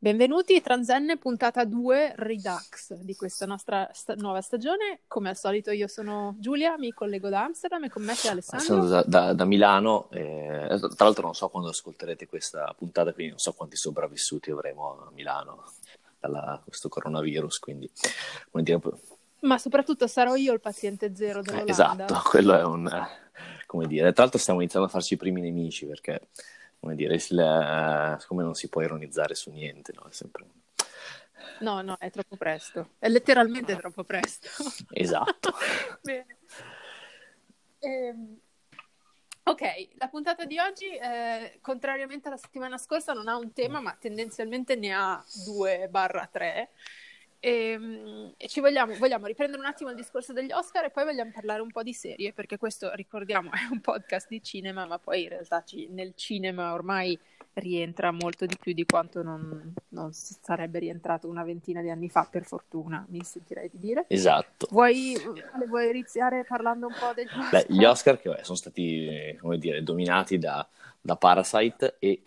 Benvenuti Transenne, puntata 2 Redux di questa nostra sta- nuova stagione. Come al solito io sono Giulia, mi collego da Amsterdam e con me c'è Alessandro. Sono da, da, da Milano, eh, tra l'altro non so quando ascolterete questa puntata, quindi non so quanti sopravvissuti avremo a Milano da questo coronavirus, quindi come dire... Ma soprattutto sarò io il paziente zero dell'Olanda. Eh, esatto, quello è un... come dire, tra l'altro stiamo iniziando a farci i primi nemici perché come dire, il, siccome non si può ironizzare su niente, no? È sempre No, no, è troppo presto. È letteralmente troppo presto. Esatto. Ehm, ok, la puntata di oggi, eh, contrariamente alla settimana scorsa, non ha un tema, ma tendenzialmente ne ha due barra tre. E, ehm, e ci vogliamo, vogliamo, riprendere un attimo il discorso degli Oscar e poi vogliamo parlare un po' di serie, perché questo, ricordiamo, è un podcast di cinema, ma poi in realtà ci, nel cinema ormai rientra molto di più di quanto non, non, sarebbe rientrato una ventina di anni fa, per fortuna, mi sentirei di dire. Esatto. Vuoi, vuoi iniziare parlando un po' degli Oscar? Beh, gli Oscar che beh, sono stati, come dire, dominati da, da Parasite e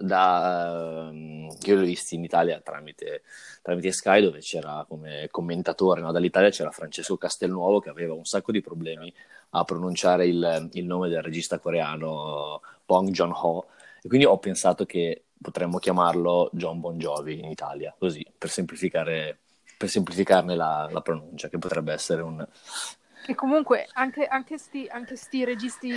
da, um, io li ho visti in Italia tramite, tramite Sky dove c'era come commentatore no? dall'Italia c'era Francesco Castelnuovo che aveva un sacco di problemi a pronunciare il, il nome del regista coreano Bong Joon-ho e quindi ho pensato che potremmo chiamarlo John Bon Jovi in Italia così per semplificare per semplificarne la, la pronuncia che potrebbe essere un e comunque anche, anche, anche sti registi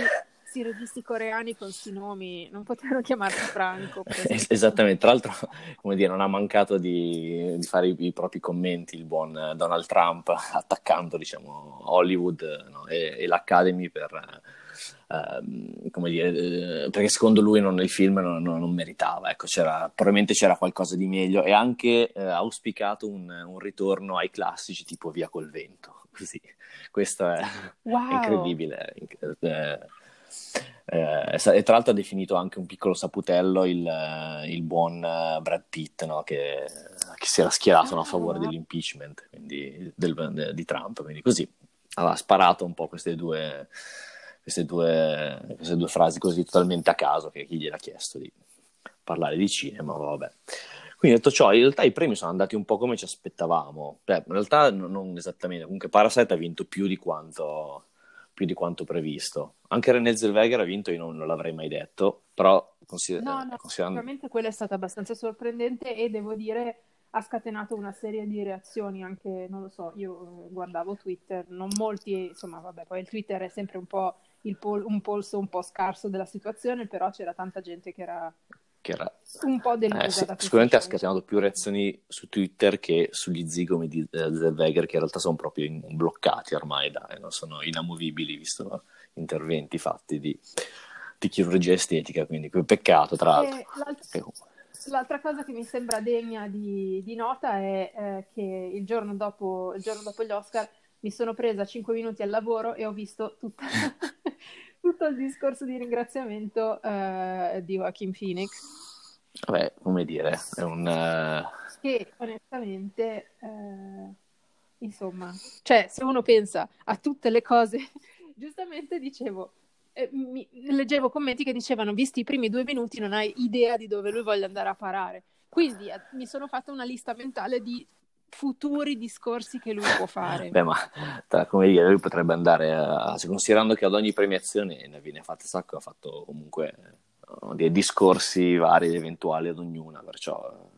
questi registi coreani con questi nomi non potevano chiamarsi Franco. Es- esattamente, tra l'altro, come dire, non ha mancato di, di fare i, i, propri commenti il buon Donald Trump attaccando, diciamo, Hollywood no? e, e, l'Academy per... Uh, come dire, uh, perché secondo lui non, il film non, non, non meritava, ecco, c'era, probabilmente c'era qualcosa di meglio e anche uh, auspicato un, un, ritorno ai classici tipo Via col vento, così, questo è, wow. incredibile. Eh, eh, e tra l'altro ha definito anche un piccolo saputello il, eh, il buon eh, Brad Pitt no? che, che, si era schierato no, a favore dell'impeachment quindi, del, di Trump quindi così aveva sparato un po' queste due, queste due, queste due frasi così totalmente a caso che chi gliel'ha chiesto di parlare di cinema vabbè quindi detto ciò, in realtà i premi sono andati un po' come ci aspettavamo. Beh, in realtà non esattamente. Comunque Parasite ha vinto più di quanto, più di quanto previsto. Anche René Zellweger ha vinto, io non, non l'avrei mai detto, però consider- no, no, considerando... Sicuramente quella è stata abbastanza sorprendente e devo dire ha scatenato una serie di reazioni anche, non lo so, io eh, guardavo Twitter, non molti, insomma, vabbè, poi il Twitter è sempre un po' pol- un polso un po' scarso della situazione, però c'era tanta gente che era che era un po' delusa. Eh, sì, sicuramente ha scatenato più reazioni su Twitter che sugli zigomi di uh, Zellweger, che in realtà sono proprio in, bloccati ormai, dai, non sono inamovibili, visto interventi fatti di, di, chirurgia estetica. Quindi, peccato, tra l'altro. L'altra, l'altra, cosa che mi sembra degna di, di nota è eh, che il giorno, dopo, il giorno dopo gli Oscar mi sono presa 5 minuti al lavoro e ho visto tutta tutto il discorso di ringraziamento uh, di Joaquin Phoenix. Vabbè, come dire, è un... Uh... Che onestamente, uh, insomma, cioè se uno pensa a tutte le cose, giustamente dicevo, eh, mi, leggevo commenti che dicevano, visti i primi due minuti non hai idea di dove lui voglia andare a parare. Quindi mi sono fatta una lista mentale di futuri discorsi che lui può fare. Beh, ma tra, come dire, lui potrebbe andare a, considerando che ad ogni premiazione ne viene fatta sacco, ha fatto comunque uh, dei discorsi vari ed eventuali ad ognuna, perciò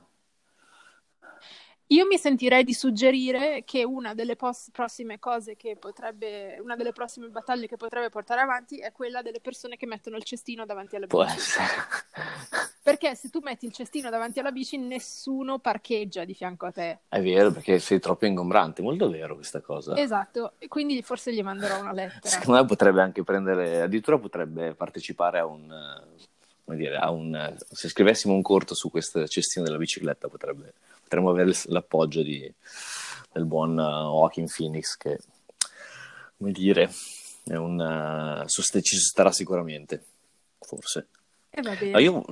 io mi sentirei di suggerire che una delle pos- prossime cose che potrebbe, una delle prossime battaglie che potrebbe portare avanti è quella delle persone che mettono il cestino davanti alla bici. Perché se tu metti il cestino davanti alla bici, nessuno parcheggia di fianco a te. È vero, perché sei troppo ingombrante, molto vero questa cosa. Esatto, e quindi forse gli manderò una lettera. Secondo me potrebbe anche prendere, addirittura potrebbe partecipare a un, come dire, a un, se scrivessimo un corto su questo cestino della bicicletta potrebbe potremmo avere l'appoggio di, del buon uh, Joaquin Phoenix che, come dire, è un, ci starà sicuramente, forse. Eh, va bene. io...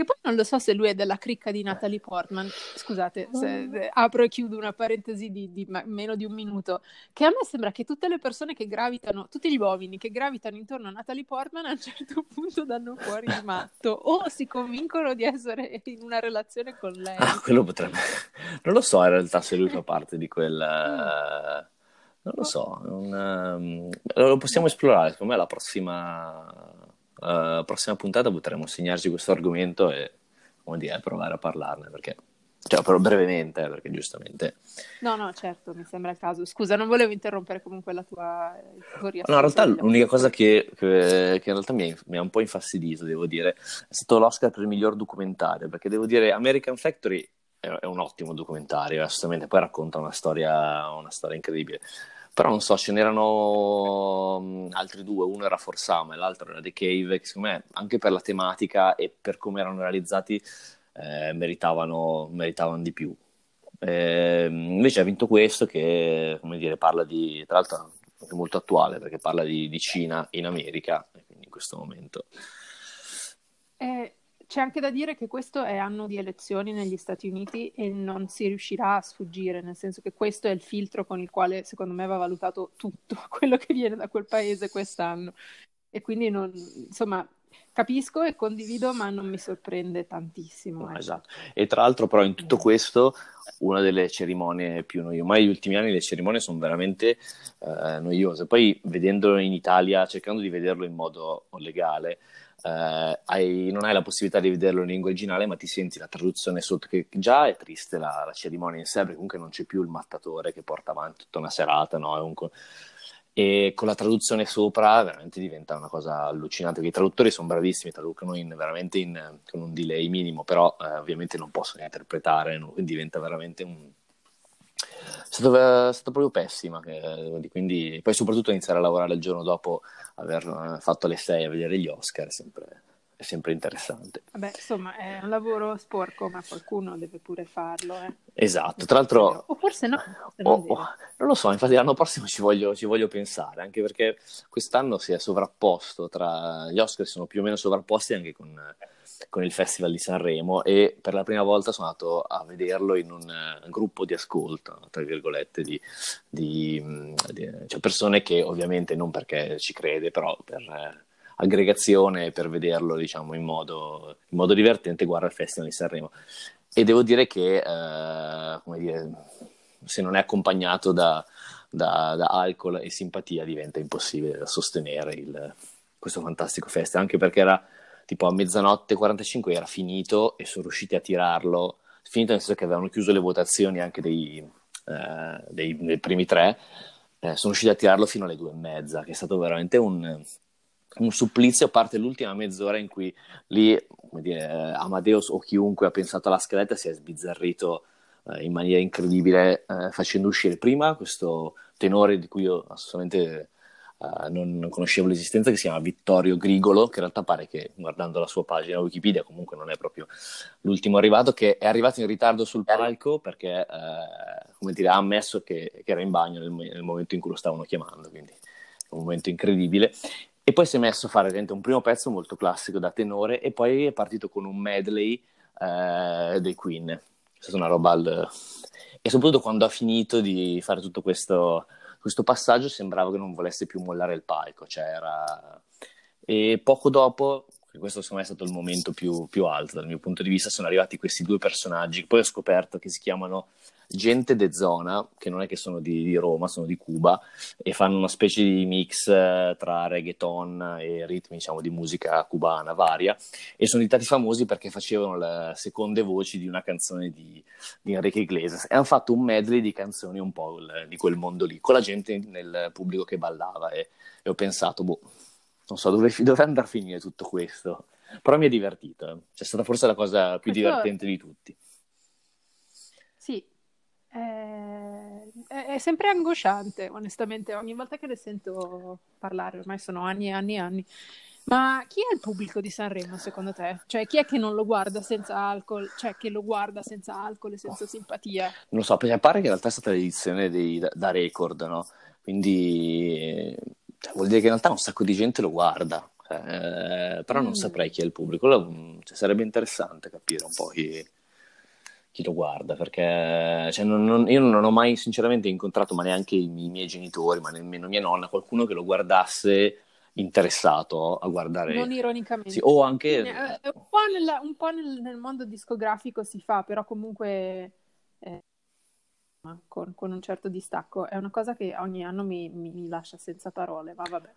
Che poi non lo so se lui è della cricca di Natalie Portman. Scusate, se, apro e chiudo una parentesi di, di meno di un minuto. Che a me sembra che tutte le persone che gravitano, tutti gli uomini che gravitano intorno a Natalie Portman a un certo punto danno fuori il matto o si convincono di essere in una relazione con lei. Ah, quello potrebbe. Non lo so in realtà se lui fa parte di quel. Mm. Non lo so, non, um, lo possiamo esplorare. Secondo me la prossima uh, prossima puntata potremo segnarci questo argomento e come dire, provare a parlarne perché cioè, però brevemente, perché giustamente. No, no, certo, mi sembra il caso. Scusa, non volevo interrompere comunque la tua teoria. No, in realtà l'unica cosa che, che, che in realtà mi, mi, ha un po' infastidito, devo dire, è stato l'Oscar per il miglior documentario, perché devo dire American Factory è, è un ottimo documentario, assolutamente, poi racconta una storia, una storia incredibile. Però non so, ce n'erano altri due, uno era Forsama e l'altro era The Cave, che secondo me anche per la tematica e per come erano realizzati eh, meritavano, meritavano, di più. Eh, invece ha vinto questo che, come dire, parla di, tra l'altro è molto attuale perché parla di, di Cina in America, quindi in questo momento. Eh, c'è anche da dire che questo è anno di elezioni negli Stati Uniti e non si riuscirà a sfuggire, nel senso che questo è il filtro con il quale secondo me va valutato tutto quello che viene da quel paese quest'anno. E quindi non, insomma, capisco e condivido, ma non mi sorprende tantissimo. Ecco. Esatto. E tra l'altro, però, in tutto questo, una delle cerimonie più noiose, ormai negli ultimi anni le cerimonie sono veramente eh, noiose. Poi, vedendolo in Italia, cercando di vederlo in modo legale, eh, hai, non hai la possibilità di vederlo in lingua originale, ma ti senti la traduzione sotto, che già è triste la, la cerimonia in sé, perché comunque non c'è più il mattatore che porta avanti tutta una serata, no? Un... E con la traduzione sopra veramente diventa una cosa allucinante. I traduttori sono bravissimi, traducono in, veramente in, con un delay minimo, però eh, ovviamente non possono interpretare, no? quindi diventa veramente un, è stato, è stato proprio pessima, eh, quindi poi soprattutto iniziare a lavorare il giorno dopo aver eh, fatto le 6 a vedere gli Oscar è sempre, è sempre interessante. Vabbè, insomma, è un lavoro sporco, ma qualcuno deve pure farlo. Eh. Esatto, tra l'altro... O forse no. Oh, oh, non lo so, infatti l'anno prossimo ci voglio, ci voglio, pensare, anche perché quest'anno si è sovrapposto tra... Gli Oscar sono più o meno sovrapposti anche con con il Festival di Sanremo e per la prima volta sono andato a vederlo in un uh, gruppo di ascolto, tra virgolette, di, di, mm, di cioè persone che ovviamente non perché ci crede, però per eh, aggregazione, per vederlo diciamo in modo, in modo, divertente, guarda il Festival di Sanremo. E devo dire che, eh, come dire, se non è accompagnato da, da, da, alcol e simpatia diventa impossibile sostenere il, questo fantastico festival, anche perché era tipo a mezzanotte 45 era finito e sono riusciti a tirarlo, finito nel senso che avevano chiuso le votazioni anche dei, eh, dei, dei primi tre, eh, sono riusciti a tirarlo fino alle due e mezza, che è stato veramente un, un supplizio, a parte l'ultima mezz'ora in cui lì, dire, Amadeus o chiunque ha pensato alla scaletta si è sbizzarrito eh, in maniera incredibile, eh, facendo uscire prima questo tenore di cui io assolutamente Uh, non, conoscevo l'esistenza, che si chiama Vittorio Grigolo, che in realtà pare che, guardando la sua pagina Wikipedia, comunque non è proprio l'ultimo arrivato, che è arrivato in ritardo sul palco perché, uh, come dire, ha ammesso che, che era in bagno nel, nel, momento in cui lo stavano chiamando, quindi è un momento incredibile. E poi si è messo a fare un primo pezzo molto classico da tenore e poi è partito con un medley uh, dei Queen. È stata una roba al... E soprattutto quando ha finito di fare tutto questo questo passaggio sembrava che non volesse più mollare il palco, cioè era... E poco dopo, questo secondo me è stato il momento più, più alto dal mio punto di vista, sono arrivati questi due personaggi, poi ho scoperto che si chiamano gente de zona, che non è che sono di, di, Roma, sono di Cuba, e fanno una specie di mix eh, tra reggaeton e ritmi, diciamo, di musica cubana varia, e sono diventati famosi perché facevano le seconde voci di una canzone di, di Enrique Iglesias, e hanno fatto un medley di canzoni un po' di quel mondo lì, con la gente nel pubblico che ballava, e, e ho pensato, boh, non so dove, dove andrà a finire tutto questo. Però mi è divertito, eh. C'è stata forse la cosa più divertente di tutti. Sì, è, è, sempre angosciante, onestamente, ogni volta che ne sento parlare, ormai sono anni e anni e anni. Ma chi è il pubblico di Sanremo secondo te? Cioè, chi è che non lo guarda senza alcol? Cioè, che lo guarda senza alcol e senza simpatia? Non so, perché pare che in realtà è stata l'edizione dei, da, da, record, no? Quindi cioè, vuol dire che in realtà un sacco di gente lo guarda. eh, però non mm. saprei chi è il pubblico. Cioè, sarebbe interessante capire un po' chi, chi lo guarda, perché cioè, non, non, io non ho mai sinceramente incontrato, ma neanche i, i, miei genitori, ma nemmeno mia nonna, qualcuno che lo guardasse interessato a guardare. Non ironicamente. Sì, o anche... Eh, un po', nel, un po nel, nel, mondo discografico si fa, però comunque... Eh, con, con, un certo distacco è una cosa che ogni anno mi, mi, mi lascia senza parole, ma vabbè.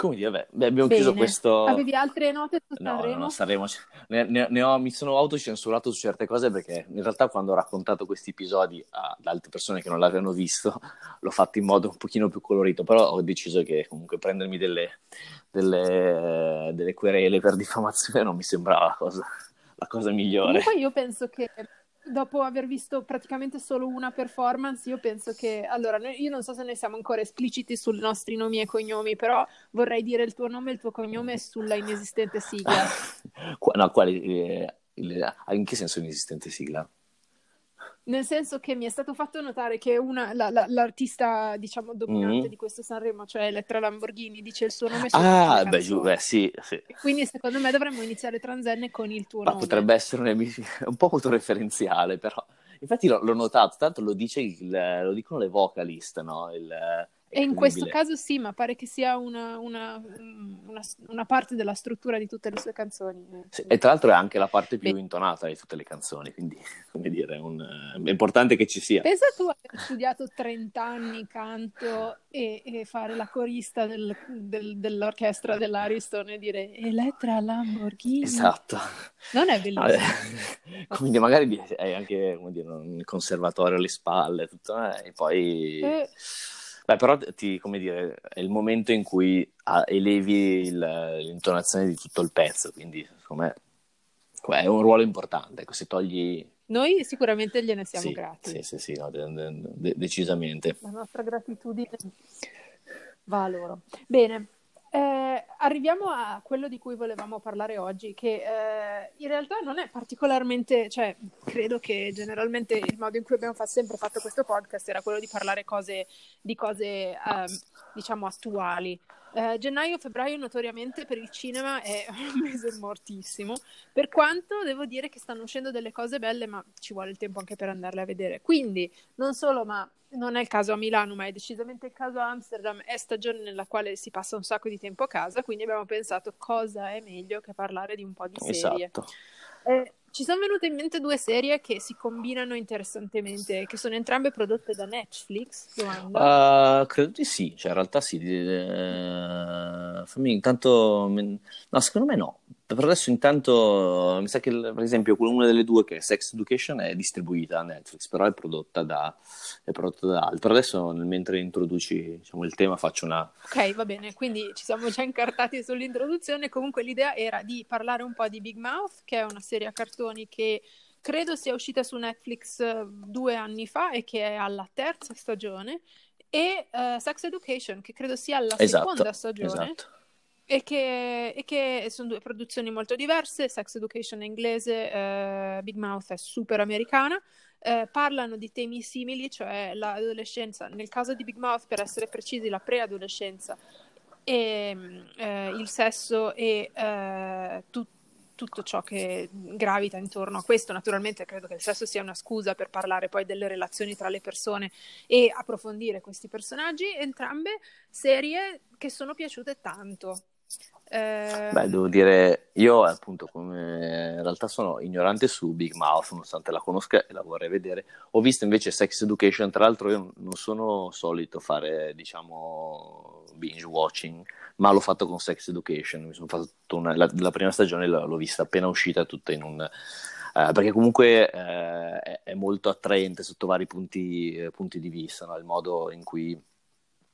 Dire, vabbè, beh, abbiamo Bene. chiuso questo. Avevi altre note su no, Sanremo? No, Sanremo. Ne, ne, ne ho, mi sono autocensurato su certe cose perché in realtà quando ho raccontato questi episodi ad altre persone che non l'avevano visto, l'ho fatto in modo un pochino più colorito, però ho deciso che comunque prendermi delle, delle, delle querele per diffamazione non mi sembrava la cosa, la cosa migliore. Comunque io penso che dopo aver visto praticamente solo una performance, io penso che allora io non so se noi siamo ancora espliciti sui nostri nomi e cognomi, però vorrei dire il tuo nome e il tuo cognome sulla inesistente sigla. no, quali, eh, in che senso inesistente sigla? Nel senso che mi è stato fatto notare che una, la, la, l'artista, diciamo, dominante mm. di questo Sanremo, cioè Elettra Lamborghini, dice il suo nome Ah, beh, giù, beh, sì, sì. Quindi secondo me dovremmo iniziare Transenne con il tuo Ma nome. Potrebbe essere un, un po' autoreferenziale, però. Infatti l'ho, l'ho notato, tanto lo, dice il, lo dicono le vocalist, no? Il, e in questo caso sì, ma pare che sia una, una, una, una, parte della struttura di tutte le sue canzoni. Sì, e tra l'altro è anche la parte più Beh. intonata di tutte le canzoni, quindi come dire, è, un, è importante che ci sia. Pensa tu aver studiato 30 anni canto e, e fare la corista del, del, dell'orchestra dell'Ariston e dire Elettra Lamborghini. Esatto. Non è bellissimo. quindi magari hai anche dire, un conservatorio alle spalle, tutto, eh, e poi... Eh Beh, però ti, come dire, è il momento in cui ah, elevi il, l'intonazione di tutto il pezzo, quindi secondo me è un ruolo importante. Ecco, se togli... Noi sicuramente gliene siamo sì, grati. Sì, sì, sì, no, de- de- decisamente. La nostra gratitudine va a loro. Bene, eh, arriviamo a quello di cui volevamo parlare oggi, che eh, in realtà non è particolarmente, cioè credo che generalmente il modo in cui abbiamo fa- sempre fatto questo podcast era quello di parlare cose, di cose eh, diciamo attuali. Eh, Gennaio-febbraio notoriamente per il cinema è un mese mortissimo, per quanto devo dire che stanno uscendo delle cose belle, ma ci vuole il tempo anche per andarle a vedere. Quindi non solo, ma non è il caso a Milano, ma è decisamente il caso a Amsterdam, è stagione nella quale si passa un sacco di tempo a casa, quindi abbiamo pensato cosa è meglio che parlare di un po' di serie. Esatto. Eh, ci sono venute in mente due serie che si combinano interessantemente, che sono entrambe prodotte da Netflix. Uh, credo di sì, cioè in realtà sì. Uh, fammi intanto. No, secondo me no. Per adesso intanto mi sa che per esempio una delle due che è Sex Education è distribuita da Netflix, però è prodotta da, è prodotta da altro. Adesso mentre introduci diciamo, il tema faccio una... Ok, va bene, quindi ci siamo già incartati sull'introduzione, comunque l'idea era di parlare un po' di Big Mouth, che è una serie a cartoni che credo sia uscita su Netflix eh, due anni fa e che è alla terza stagione, e uh, Sex Education, che credo sia alla esatto, seconda stagione. Esatto e che, e che, sono due produzioni molto diverse, Sex Education è inglese, eh, Big Mouth è super americana, eh, parlano di temi simili, cioè l'adolescenza, nel caso di Big Mouth per essere precisi la preadolescenza, e, eh, il sesso e eh, tutto tutto ciò che gravita intorno a questo. Naturalmente credo che il sesso sia una scusa per parlare poi delle relazioni tra le persone e approfondire questi personaggi, entrambe serie che sono piaciute tanto. Eh... Beh, devo dire, io appunto come in realtà sono ignorante su Big Mouth, nonostante la conosca e la vorrei vedere. Ho visto invece Sex Education, tra l'altro io non sono solito fare, diciamo, binge watching, ma l'ho fatto con Sex Education. Mi sono fatto una, la, la, prima stagione l'ho vista appena uscita tutta in un... Uh, perché comunque uh, è, è, molto attraente sotto vari punti, eh, punti di vista, no? il modo in cui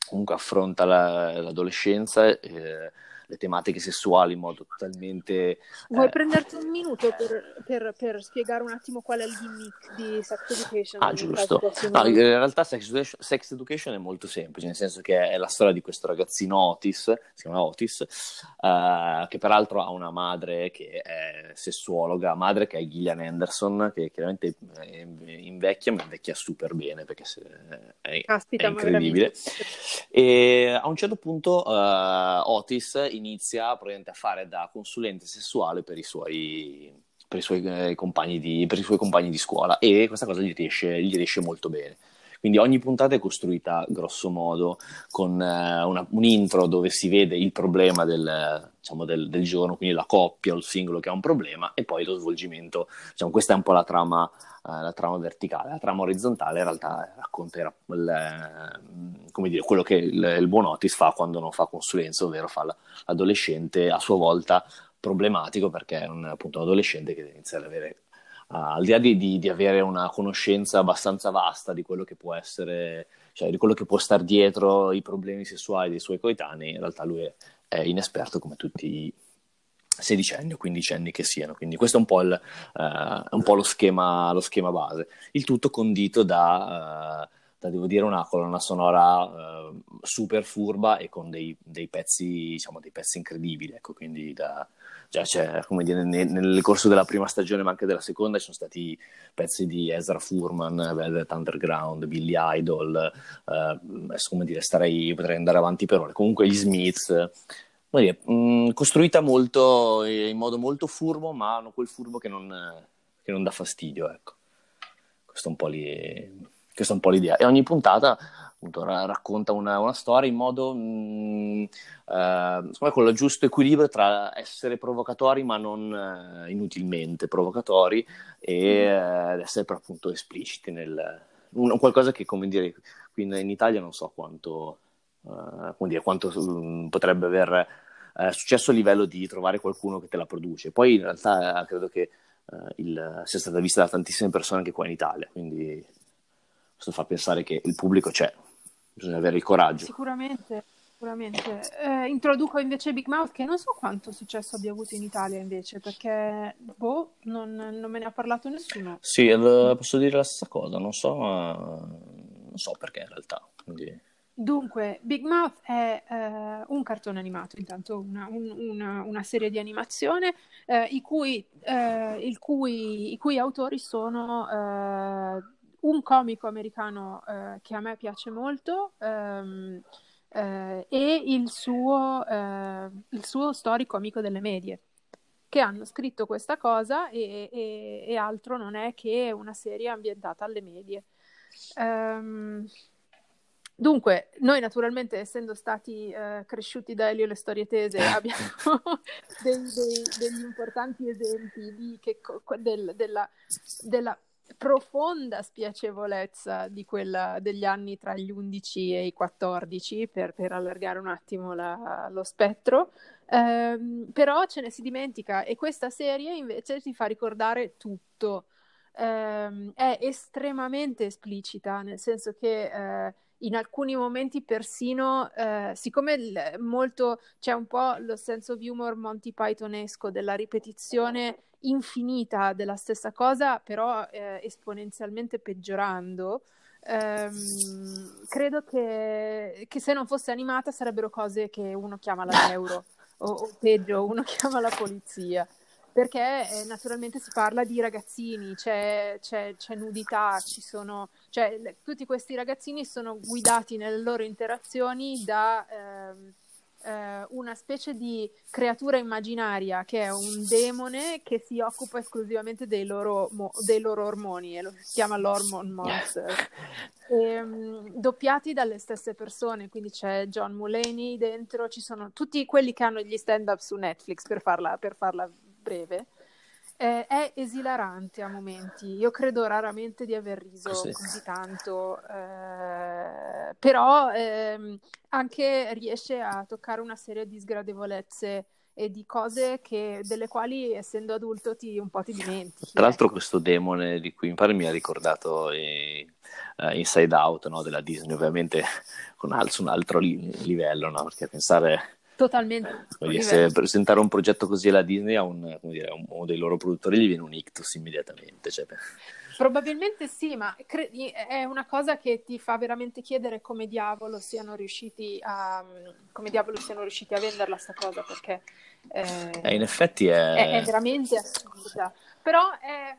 comunque affronta la, l'adolescenza. Eh, le tematiche sessuali in modo totalmente... Vuoi eh... prenderti un minuto per, per, per, spiegare un attimo qual è il gimmick di Sex Education? Ah, giusto. No, in realtà sex, sex, Education è molto semplice, nel senso che è la storia di questo ragazzino Otis, si chiama Otis, uh, che peraltro ha una madre che è sessuologa, madre che è Gillian Anderson, che chiaramente invecchia, ma invecchia super bene perché è, Caspita, è incredibile. E a un certo punto uh, Otis inizia a fare da consulente sessuale per i suoi, per i suoi, eh, compagni, di, per i suoi compagni di scuola e questa cosa gli riesce, gli riesce molto bene. Quindi ogni puntata è costruita grosso modo con eh, una, un intro dove si vede il problema del, diciamo, del, del, giorno, quindi la coppia o il singolo che ha un problema e poi lo svolgimento. Diciamo, questa è un po' la trama, la trama verticale. La trama orizzontale in realtà racconta il, il, dire, quello che il, il, buon Otis fa quando non fa consulenza, ovvero fa l'adolescente a sua volta problematico perché è un, appunto un adolescente che deve iniziare ad avere Uh, al di là di, di, di, avere una conoscenza abbastanza vasta di quello che può essere, cioè di quello che può star dietro i problemi sessuali dei suoi coetanei, in realtà lui è, è inesperto come tutti i sedicenni o quindicenni che siano. Quindi questo è un po', il, uh, un po lo, schema, lo, schema, base. Il tutto condito da... Uh, da devo dire una colonna sonora uh, super furba e con dei, dei, pezzi diciamo dei pezzi incredibili ecco quindi da, cioè, cioè, come dire, nel, nel, corso della prima stagione ma anche della seconda ci sono stati pezzi di Ezra Furman, Velvet Underground, Billy Idol uh, come dire, starei, potrei andare avanti per ore comunque gli Smiths dire, mh, mm, costruita molto in modo molto furbo ma hanno quel furbo che non, che non dà fastidio ecco questo è un po' lì questa è un po' l'idea. E ogni puntata appunto, racconta una, una, storia in modo, mh, mm, eh, con il giusto equilibrio tra essere provocatori ma non eh, inutilmente provocatori e mm. eh, essere però appunto espliciti nel... Un, qualcosa che, come dire, qui in Italia non so quanto, come dire, quanto um, potrebbe aver uh, successo a livello di trovare qualcuno che te la produce. Poi in realtà credo che uh, il, sia stata vista da tantissime persone anche qua in Italia, quindi questo fa pensare che il pubblico c'è, bisogna avere il coraggio. Sicuramente, sicuramente. Eh, introduco invece Big Mouth che non so quanto successo abbia avuto in Italia invece, perché boh, non, non me ne ha parlato nessuno. Sì, eh, posso dire la stessa cosa, non so, non so perché in realtà. Quindi... Dunque, Big Mouth è eh, un cartone animato, intanto una, un, una, una serie di animazione eh, i, cui, eh, cui, i, cui, autori sono eh, un comico americano eh, che a me piace molto ehm, eh, e il suo, il suo storico amico delle medie che hanno scritto questa cosa e, e, e, altro non è che una serie ambientata alle medie. Um, dunque, noi naturalmente, essendo stati uh, cresciuti da Elio le storie tese, abbiamo dei, dei, degli importanti esempi di che, del, della, della profonda spiacevolezza di quella degli anni tra gli 11 e i 14 per, per allargare un attimo la, lo spettro. Ehm, però ce ne si dimentica e questa serie invece ti fa ricordare tutto. Ehm, è estremamente esplicita nel senso che eh, in alcuni momenti persino, eh, siccome il, molto c'è un po' lo senso of humor Monty Pythonesco della ripetizione infinita della stessa cosa, però eh, esponenzialmente peggiorando. Ehm, credo che, che, se non fosse animata sarebbero cose che uno chiama la neuro o, o peggio, uno chiama la polizia perché eh, naturalmente si parla di ragazzini, c'è, c'è, c'è nudità, ci sono, cioè, le, tutti questi ragazzini sono guidati nelle loro interazioni da ehm, eh, una specie di creatura immaginaria che è un demone che si occupa esclusivamente dei loro, mo- dei loro ormoni e lo si chiama l'Hormone Monster. e, um, doppiati dalle stesse persone, quindi c'è John Mulaney dentro, ci sono tutti quelli che hanno gli stand up su Netflix per farla, per farla breve eh, è esilarante a momenti. Io credo raramente di aver riso sì. così tanto, eh, però ehm, anche riesce a toccare una serie di sgradevolezze e di cose che, delle quali essendo adulto ti, un po' ti dimentichi. Tra l'altro ecco. questo demone di cui mi pare mi ha ricordato uh, Inside Out no, della Disney, ovviamente con al- su un altro li- livello, no? perché pensare Totalmente. Se presentare un progetto così alla Disney a, un, dire, a uno dei loro produttori gli viene un ictus immediatamente. Cioè. Probabilmente sì, ma cre- è una cosa che ti fa veramente chiedere come diavolo siano riusciti a, come diavolo siano riusciti a venderla sta cosa, perché eh, eh, in effetti è... È, è veramente assurda. Però, è,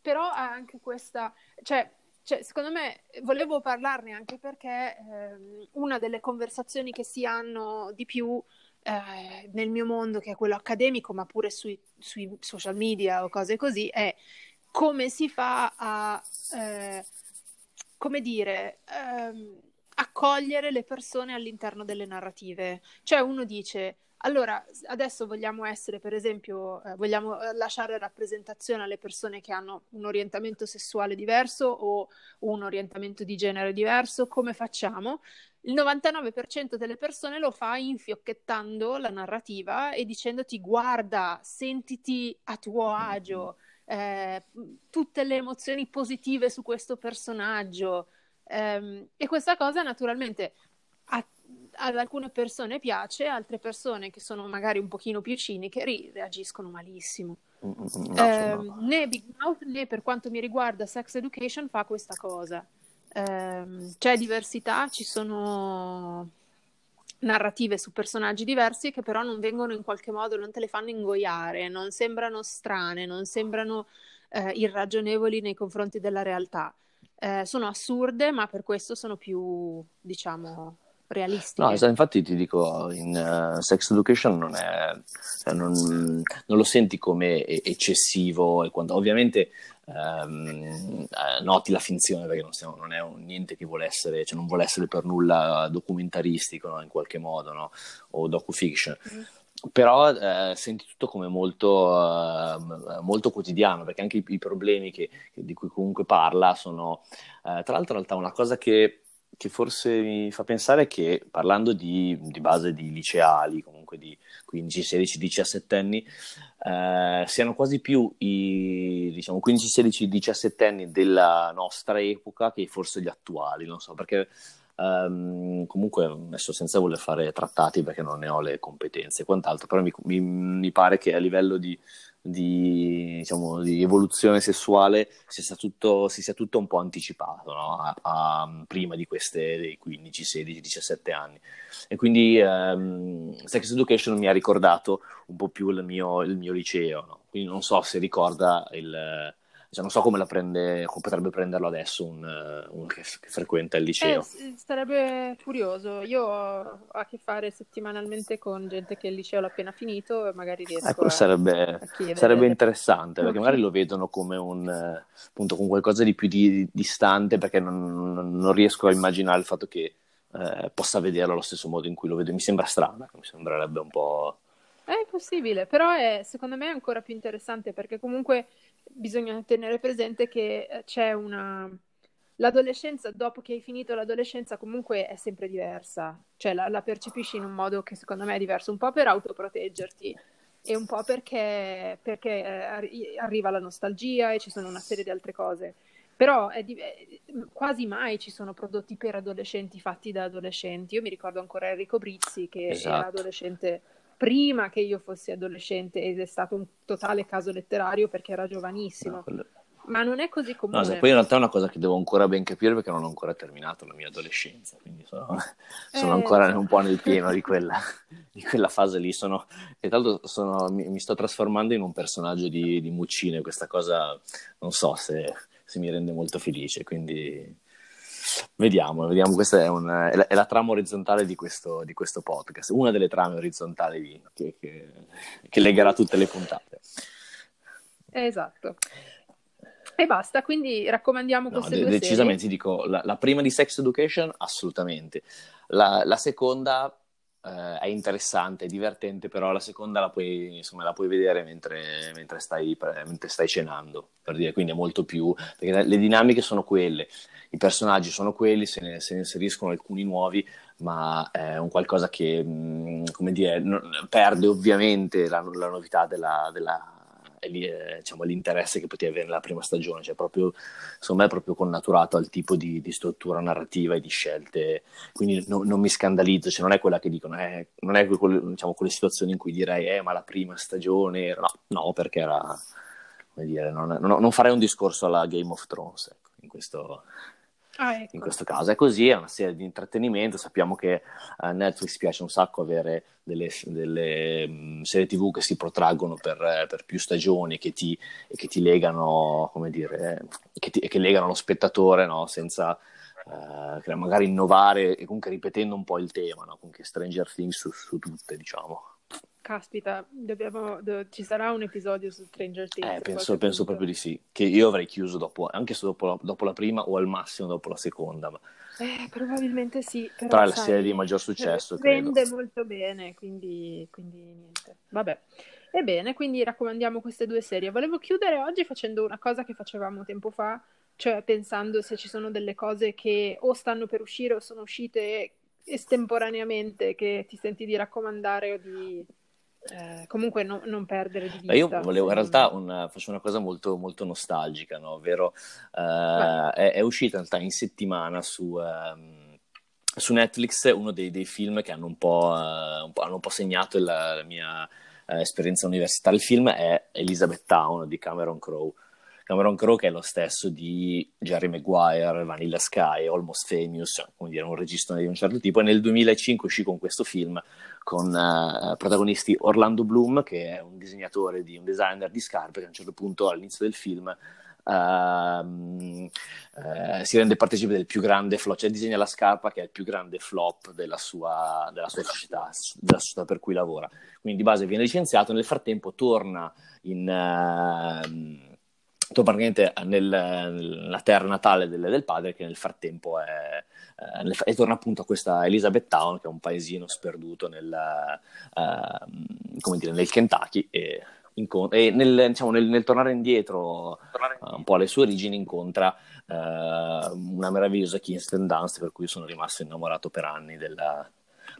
però ha anche questa... Cioè, cioè, secondo me volevo parlarne anche perché eh, una delle conversazioni che si hanno di più eh, nel mio mondo, che è quello accademico, ma pure sui, sui social media o cose così, è come si fa a, eh, come dire, ehm, accogliere le persone all'interno delle narrative. Cioè uno dice, allora, adesso vogliamo essere, per esempio, eh, vogliamo eh, lasciare rappresentazione alle persone che hanno un orientamento sessuale diverso o un orientamento di genere diverso, come facciamo? Il 99% delle persone lo fa infiocchettando la narrativa e dicendoti guarda, sentiti a tuo agio, eh, tutte le emozioni positive su questo personaggio. Eh, e questa cosa naturalmente a, ad alcune persone piace, altre persone che sono magari un pochino più ciniche ri- reagiscono malissimo. No, eh, no. Né Big Mouth né per quanto mi riguarda Sex Education fa questa cosa eh, c'è diversità, ci sono narrative su personaggi diversi che però non vengono in qualche modo, non te le fanno ingoiare, non sembrano strane, non sembrano eh, irragionevoli nei confronti della realtà. Eh, sono assurde, ma per questo sono più, diciamo, realistiche. No, infatti ti dico, in uh, Sex Education non, è, non, non, lo senti come eccessivo quando, ovviamente ehm, eh, noti la finzione perché non, siamo, non è un, niente che vuole essere, cioè non vuole essere per nulla documentaristico no? in qualche modo no? o docufiction. Mm però eh, senti tutto come molto, uh, molto, quotidiano, perché anche i, i problemi che, che, di cui comunque parla sono, uh, tra l'altro in realtà una cosa che, che, forse mi fa pensare che parlando di, di base di liceali, comunque di 15, 16, 17 anni, eh, siano quasi più i diciamo, 15, 16, 17 anni della nostra epoca che forse gli attuali, non so, perché um, comunque adesso senza voler fare trattati perché non ne ho le competenze e quant'altro, però mi, mi, mi pare che a livello di di, diciamo, di evoluzione sessuale si sia tutto, si sia tutto un po' anticipato no? a, a, prima di queste dei 15, 16, 17 anni. E quindi um, Sex Education mi ha ricordato un po' più il mio, il mio liceo, no? quindi non so se ricorda il, cioè, non so come la prende, come potrebbe prenderlo adesso un, uno che, che, frequenta il liceo. Eh, sarebbe curioso. Io ho a che fare settimanalmente con gente che il liceo l'ha appena finito e magari riesco ecco, a, sarebbe, a sarebbe interessante perché magari lo vedono come un appunto con qualcosa di più di, distante perché non, non, riesco a immaginare il fatto che eh, possa vederlo allo stesso modo in cui lo vedo. Mi sembra strano, mi sembrerebbe un po'. È possibile, però è, secondo me è ancora più interessante perché comunque bisogna tenere presente che eh, c'è una... L'adolescenza, dopo che hai finito l'adolescenza, comunque è sempre diversa, cioè la, la percepisci in un modo che secondo me è diverso, un po' per autoproteggerti e un po' perché, perché eh, arriva la nostalgia e ci sono una serie di altre cose. Però di- quasi mai ci sono prodotti per adolescenti fatti da adolescenti. Io mi ricordo ancora Enrico Brizzi che esatto. era adolescente prima che io fossi adolescente ed è stato un totale caso letterario perché era giovanissimo. No, quello... Ma non è così comune. No, poi in realtà è una cosa che devo ancora ben capire perché non ho ancora terminato la mia adolescenza, quindi sono, sono eh... ancora un po' nel pieno di quella, di quella fase lì. Sono, e tra l'altro sono, mi, mi, sto trasformando in un personaggio di, di Muccine, questa cosa non so se, se mi rende molto felice, quindi Vediamo, vediamo, questa è, una, è, la, è la, trama orizzontale di questo, di questo, podcast, una delle trame orizzontali di, che, che, che, legherà tutte le puntate. esatto. E basta, quindi raccomandiamo no, queste de- due Decisamente, serie. dico, la, la, prima di Sex Education, assolutamente. La, la seconda eh, è interessante, è divertente, però la seconda la puoi, insomma, la puoi vedere mentre, mentre, stai, mentre, stai, cenando, per dire, quindi è molto più, perché le dinamiche sono quelle, i personaggi sono quelli, se ne, se ne inseriscono alcuni nuovi, ma è un qualcosa che, mm, come dire, perde ovviamente la, la novità della, della diciamo, l'interesse che potevi avere nella prima stagione, cioè proprio, secondo me è proprio connaturato al tipo di, di struttura narrativa e di scelte, quindi no, non mi scandalizzo, cioè non è quella che dicono, eh, non è quelle, diciamo, quelle situazioni in cui direi, eh, ma la prima stagione era, no, no perché era, come dire, non, non, non farei un discorso alla Game of Thrones, ecco, in questo... Ah, ecco. In questo caso è così, è una serie di intrattenimento. Sappiamo che a uh, Netflix piace un sacco avere delle, delle um, serie TV che si protraggono per, per più stagioni che ti, e che ti legano, come dire, che, ti, che legano lo spettatore no? senza, uh, magari innovare e comunque ripetendo un po' il tema, no? Comunque Stranger Things su, su tutte, diciamo. Caspita, dobbiamo, do, ci sarà un episodio su Stranger Things. Eh, penso, penso proprio di sì, che io avrei chiuso dopo, anche se dopo la, dopo la prima o al massimo dopo la seconda. Ma... Eh, probabilmente sì. Però, è la sai, serie di maggior successo. Vende molto bene, quindi, quindi niente. Vabbè. Ebbene, quindi raccomandiamo queste due serie. Volevo chiudere oggi facendo una cosa che facevamo tempo fa, cioè pensando se ci sono delle cose che o stanno per uscire o sono uscite estemporaneamente che ti senti di raccomandare o di eh, comunque no, non perdere di vista. Io volevo in realtà una, faccio una cosa molto, molto nostalgica, no? ovvero uh, è, è, uscita in realtà in settimana su, um, su Netflix uno dei, dei, film che hanno un po', uh, un po', hanno un po segnato la, la mia uh, esperienza universitaria. Il film è Elizabeth Town di Cameron Crowe. Cameron Crowe che è lo stesso di Jerry Maguire, Vanilla Sky, Almost Famous, come dire, un regista di un certo tipo, e nel 2005 uscì con questo film con uh, protagonisti Orlando Bloom, che è un disegnatore, di, un designer di scarpe, che a un certo punto all'inizio del film uh, uh, si rende partecipe del più grande flop, cioè disegna la scarpa che è il più grande flop della sua, della sua società, della società per cui lavora. Quindi di base viene licenziato, nel frattempo torna in ehm, tu praticamente nel, nella terra natale del, del, padre che nel frattempo è, eh, e torna appunto a questa Elizabeth Town che è un paesino sperduto nel, eh, dire, nel Kentucky e, incont- e nel, diciamo, nel, tornare indietro uh, un po' alle sue origini incontra uh, una meravigliosa Kingston Dance per cui sono rimasto innamorato per anni della,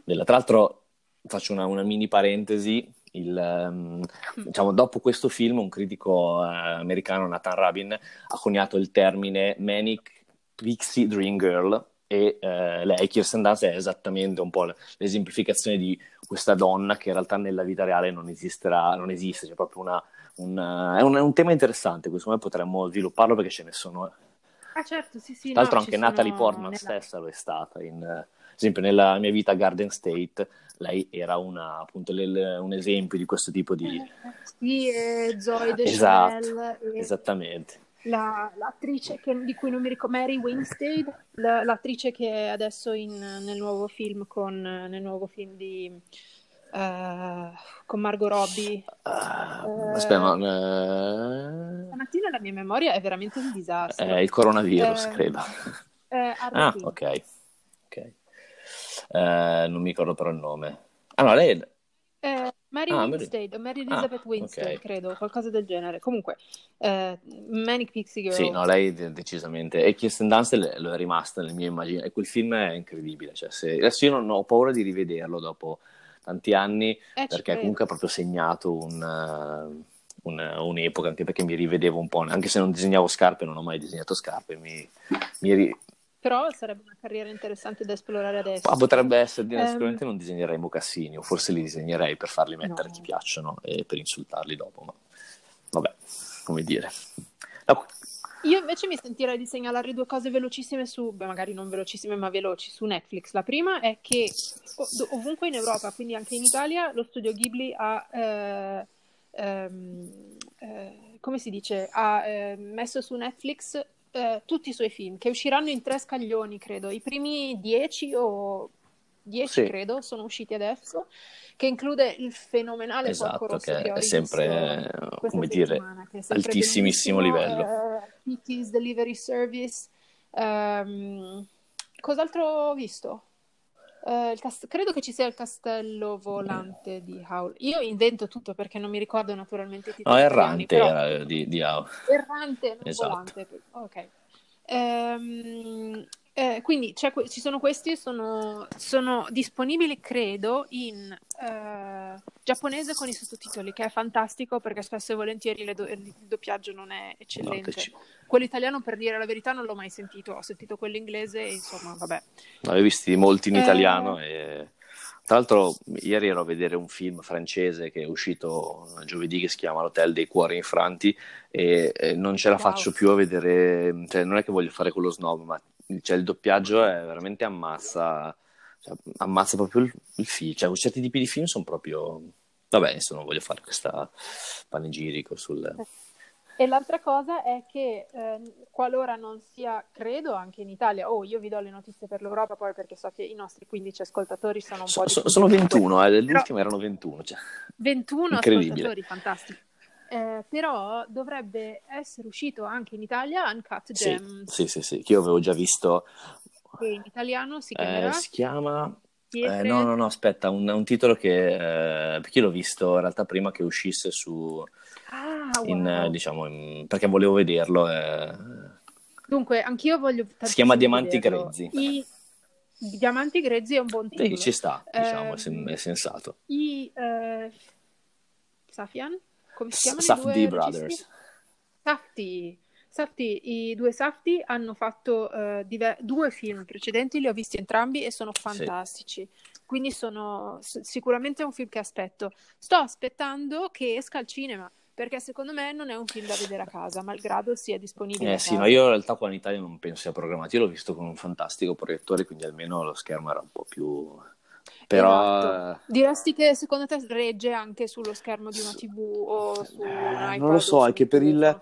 della... tra l'altro faccio una, una mini parentesi il, um, diciamo, dopo questo film, un critico uh, americano, Nathan Rabin, ha coniato il termine Manic Pixie Dream Girl e uh, lei, Kirsten Dunst, è esattamente un po' l'esemplificazione di questa donna che in realtà nella vita reale non esisterà, non esiste, c'è proprio una, una è, un, è, un, tema interessante, questo me potremmo svilupparlo perché ce ne sono. Ah certo, sì sì. Tra l'altro no, anche Natalie Portman nella... stessa lo è stata, in, esempio nella mia vita Garden State lei era una, appunto le, un esempio di questo tipo di... Sì, e Zoe De esatto, esattamente. La, l'attrice che, di cui non mi ricordo, Mary Winstead, la, l'attrice che è adesso in, nel nuovo film con, nel nuovo film di... Uh, con Margot Robbie. Uh, uh, aspetta, ma, uh... Stamattina la mia memoria è veramente un disastro. È il coronavirus, credo. ah, ok. okay. Eh, non mi ricordo però il nome. Ah no, lei. Eh, Mary ah, Winstead, Mary ah, Elizabeth ah, Winstead, okay. credo, qualcosa del genere. Comunque, eh, Manic Pixie Girl. Sì, no, lei decisamente. E Kirsten Dunst lo è rimasta nel mio immaginario. E quel film è incredibile. Cioè, se... Adesso io non ho paura di rivederlo dopo tanti anni, eh, perché comunque ha proprio segnato un, uh, un, un'epoca, anche perché mi rivedevo un po', anche se non disegnavo scarpe, non ho mai disegnato scarpe, mi, mi, però sarebbe una carriera interessante da esplorare adesso. Ma potrebbe essere, um, sicuramente non disegnerei mocassini, o forse li disegnerei per farli mettere no. chi piacciono e per insultarli dopo, ma vabbè, come dire. No. Io invece mi sentirei di segnalare due cose velocissime su, beh, magari non velocissime ma veloci, su Netflix. La prima è che ovunque in Europa, quindi anche in Italia, lo studio Ghibli ha, eh, ehm, eh, come si dice, ha eh, messo su Netflix eh, tutti i suoi film, che usciranno in tre scaglioni, credo. I primi dieci o dieci, sì. credo, sono usciti adesso, che include il fenomenale esatto, Porco Rosso che è sempre, come dire, sempre altissimissimo livello. Uh, Delivery Service. Um, cos'altro ho visto? Uh, cast- credo che ci sia il castello volante di Howl. Io invento tutto perché non mi ricordo naturalmente i titoli. No, errante però... era di, di Howl. Errante, non esatto. volante. Ok. Um, eh, quindi ci sono questi, sono, sono, disponibili credo in uh, giapponese con i sottotitoli, che è fantastico perché spesso e volentieri do- il doppiaggio non è eccellente. No, quello italiano, per dire la verità, non l'ho mai sentito, ho sentito quello inglese e insomma, vabbè. L'avevo visti molti in eh... italiano e... Tra l'altro, ieri ero a vedere un film francese che è uscito giovedì che si chiama L'Hotel dei Cuori Infranti e, e non ce la wow. faccio più a vedere, cioè non è che voglio fare quello snob, ma cioè, il doppiaggio è veramente ammazza, cioè, ammazza proprio il, il film. Cioè, certi tipi di film sono proprio... Vabbè, adesso non voglio fare questa panegirico sul... E l'altra cosa è che eh, qualora non sia, credo anche in Italia, oh io vi do le notizie per l'Europa poi perché so che i nostri 15 ascoltatori sono un so, po' so, Sono 21, eh, l'ultimo erano 21. Cioè. 21 ascoltatori, fantastico. Eh, però dovrebbe essere uscito anche in Italia Uncut Gems. Sì, sì, sì, sì, che io avevo già visto. Che in italiano si Eh, chiamerà? si chiama... Eh, no, no, no, aspetta, un, un titolo che... eh, perché io l'ho visto in realtà prima che uscisse su... Ah, in, wow. eh, diciamo, in- perché volevo vederlo. eh. Dunque, anch'io voglio Si chiama Diamanti vederlo. Grezzi. I Diamanti Grezzi è un buon Sì, titolo. ci sta, diciamo, è, Ehm, sen- è sensato. I eh, Safian? Come si chiamano i Safdie? Brothers. Safdie. Safdie, i due Safdie hanno fatto eh, diver- due film precedenti, li ho visti entrambi e sono fantastici. Quindi sono s- sicuramente un film che aspetto. Sto aspettando che esca al cinema, perché secondo me non è un film da vedere a casa, malgrado sia disponibile Eh sì, no, io in realtà qua in Italia non penso sia programmato. Io l'ho visto con un fantastico proiettore, quindi almeno lo schermo era un po' più... Però... Esatto. Diresti che secondo te regge anche sullo schermo di una TV o su un Eh, non lo so, è su che per il-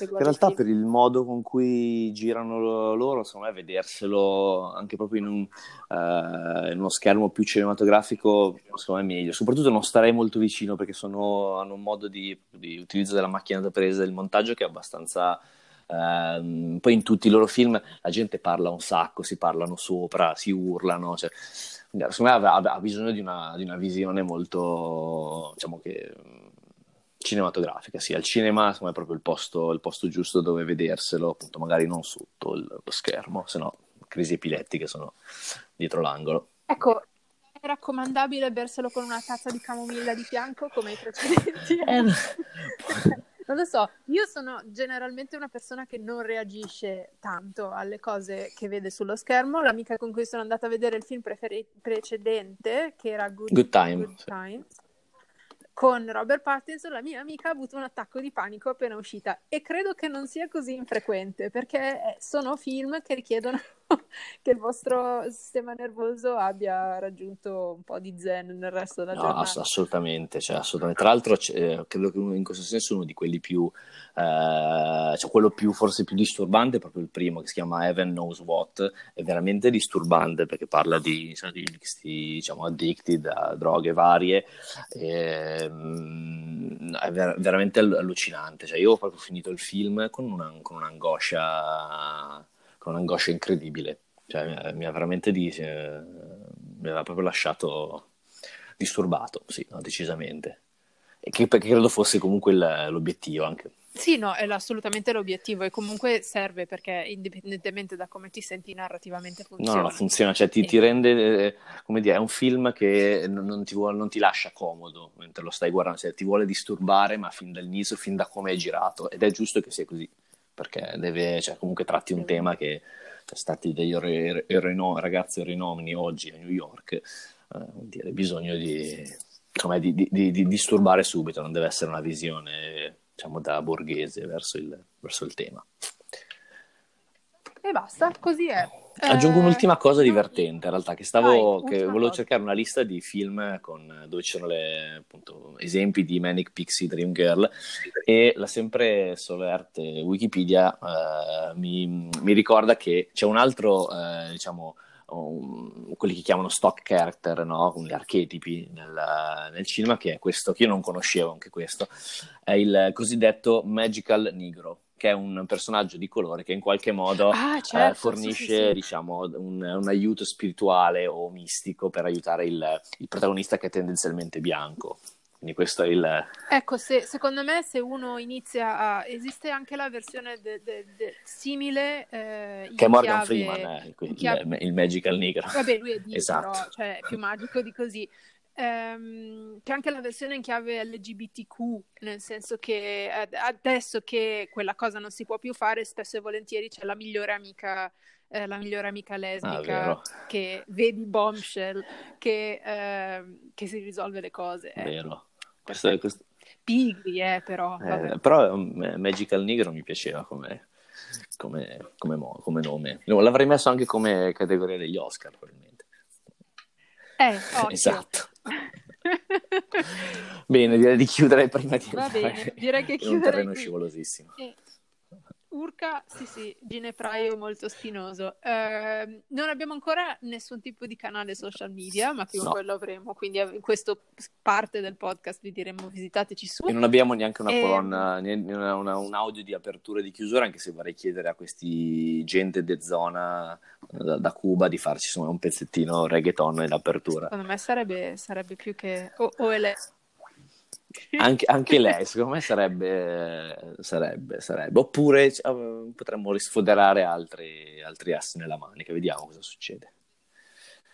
In realtà per il modo con cui girano lo- loro, secondo me vederselo anche proprio in, un, eh, in uno schermo più cinematografico, secondo me è meglio. Soprattutto non starei molto vicino perché sono- hanno un modo di, di utilizzo della macchina da presa del montaggio che è abbastanza... ehm, poi in tutti i loro film la gente parla un sacco, si parlano sopra, si urlano, cioè, secondo me ha, ha- bisogno di una, di una visione molto, diciamo che cinematografica, sì, al cinema secondo me è proprio il posto, il posto giusto dove vederselo, appunto magari non sotto il- lo schermo, se no crisi epilettiche sono dietro l'angolo. Ecco, è raccomandabile berselo con una tazza di camomilla di fianco come i precedenti? Eh, Non lo so, io sono generalmente una persona che non reagisce tanto alle cose che vede sullo schermo. L'amica con cui sono andata a vedere il film preferi- precedente, che era Good, Good Time. Good Times, con Robert Pattinson, la mia amica ha avuto un attacco di panico appena uscita e credo che non sia così infrequente perché sono film che richiedono che il vostro sistema nervoso abbia raggiunto un po' di zen nel resto della No, giornata. ass- assolutamente, cioè, assolutamente. Tra l'altro, eh, credo che in questo senso uno di quelli più, eh, cioè quello più forse più disturbante è proprio il primo che si chiama Heaven Knows What, è veramente disturbante perché parla di, insomma, di questi, diciamo, addicted a droghe varie, e, mm, è ver- veramente all- allucinante. Cioè, io ho proprio finito il film con, una, con un'angoscia, con un'angoscia incredibile, cioè, mi ha, veramente di, eh, mi aveva proprio lasciato disturbato, sì, no, decisamente. E che, perché credo fosse comunque il- l'obiettivo anche. Sì, no, è assolutamente l'obiettivo e comunque serve perché indipendentemente da come ti senti narrativamente No, funziona. no, funziona, cioè ti, ti rende, eh, come dire, è un film che non, non ti vuole- non ti lascia comodo mentre lo stai guardando, cioè ti vuole disturbare, ma fin dall'inizio, fin da come è girato, ed è giusto che sia così, perché deve, cioè, comunque tratti un tema che sono stati degli ero- eroi- ragazzi eroinomini oggi a New York, eh, vuol dire, bisogno di, insomma, di- di- di disturbare subito, non deve essere una visione, diciamo, da borghese verso il, verso il tema. E basta, così è. Aggiungo Eh, un'ultima cosa divertente, in realtà, che stavo, che ultima volevo cosa. cercare una lista di film con, dove ci sono le, appunto, esempi di Manic Pixie Dream Girl e la sempre solerte Wikipedia eh, mi, mi ricorda che c'è un altro, eh, diciamo, um, quelli che chiamano stock character, no? Con gli archetipi nel, nel cinema, che è questo, che io non conoscevo anche questo, è il cosiddetto Magical Negro, che è un personaggio di colore che in qualche modo Ah, eh, certo, sì, fornisce, sì, sì. diciamo, un, un aiuto spirituale o mistico per aiutare il, il protagonista che è tendenzialmente bianco. Quindi questo è il... Ecco, se- secondo me se uno inizia a... esiste anche la versione de- de- de- simile eh, che è Morgan chiave- Freeman, eh, il, chiave- il Magical Negro. Vabbè, lui è di, Esatto. però, cioè, è più magico di così. Ehm, c'è anche la versione in chiave LGBTQ, nel senso che ad- adesso che quella cosa non si può più fare, spesso e volentieri c'è la migliore amica, eh, la migliore amica Ah, lesbica vero, che vedi Bombshell, che, ehm, che si risolve le cose. ecco. vero. Questo, Perfetto. questo- Pigri, eh, però. eh, però um, Magical Negro mi piaceva come, come, come mo- come nome. No, l'avrei messo anche come categoria degli Oscar, probabilmente. Eh, occhio. Esatto. Bene, direi di chiudere prima di Va bene, direi che in un terreno scivolosissimo. Eh, Urca, sì, sì, ginepraio molto spinoso. Eh, non abbiamo ancora nessun tipo di canale social media, ma prima o No. poi lo avremo, quindi in questa parte del podcast vi diremo visitateci su. E non abbiamo neanche una Ehm. colonna, né- una- una- un audio di apertura e di chiusura, anche se vorrei chiedere a questi gente de zona da, da Cuba di farci insomma, un pezzettino reggaeton in apertura. Secondo me sarebbe, sarebbe più che... O, o è lei. Anche, anche lei, secondo me, sarebbe, sarebbe, sarebbe. Oppure eh, potremmo risfoderare altri, altri assi nella manica, vediamo cosa succede.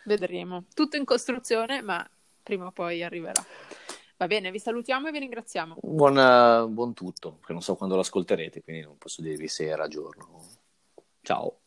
Vedremo. Tutto in costruzione, ma prima o poi arriverà. Va bene, vi salutiamo e vi ringraziamo. Buon, buon tutto, che non so quando lo ascolterete, quindi non posso dirvi se era giorno. Ciao.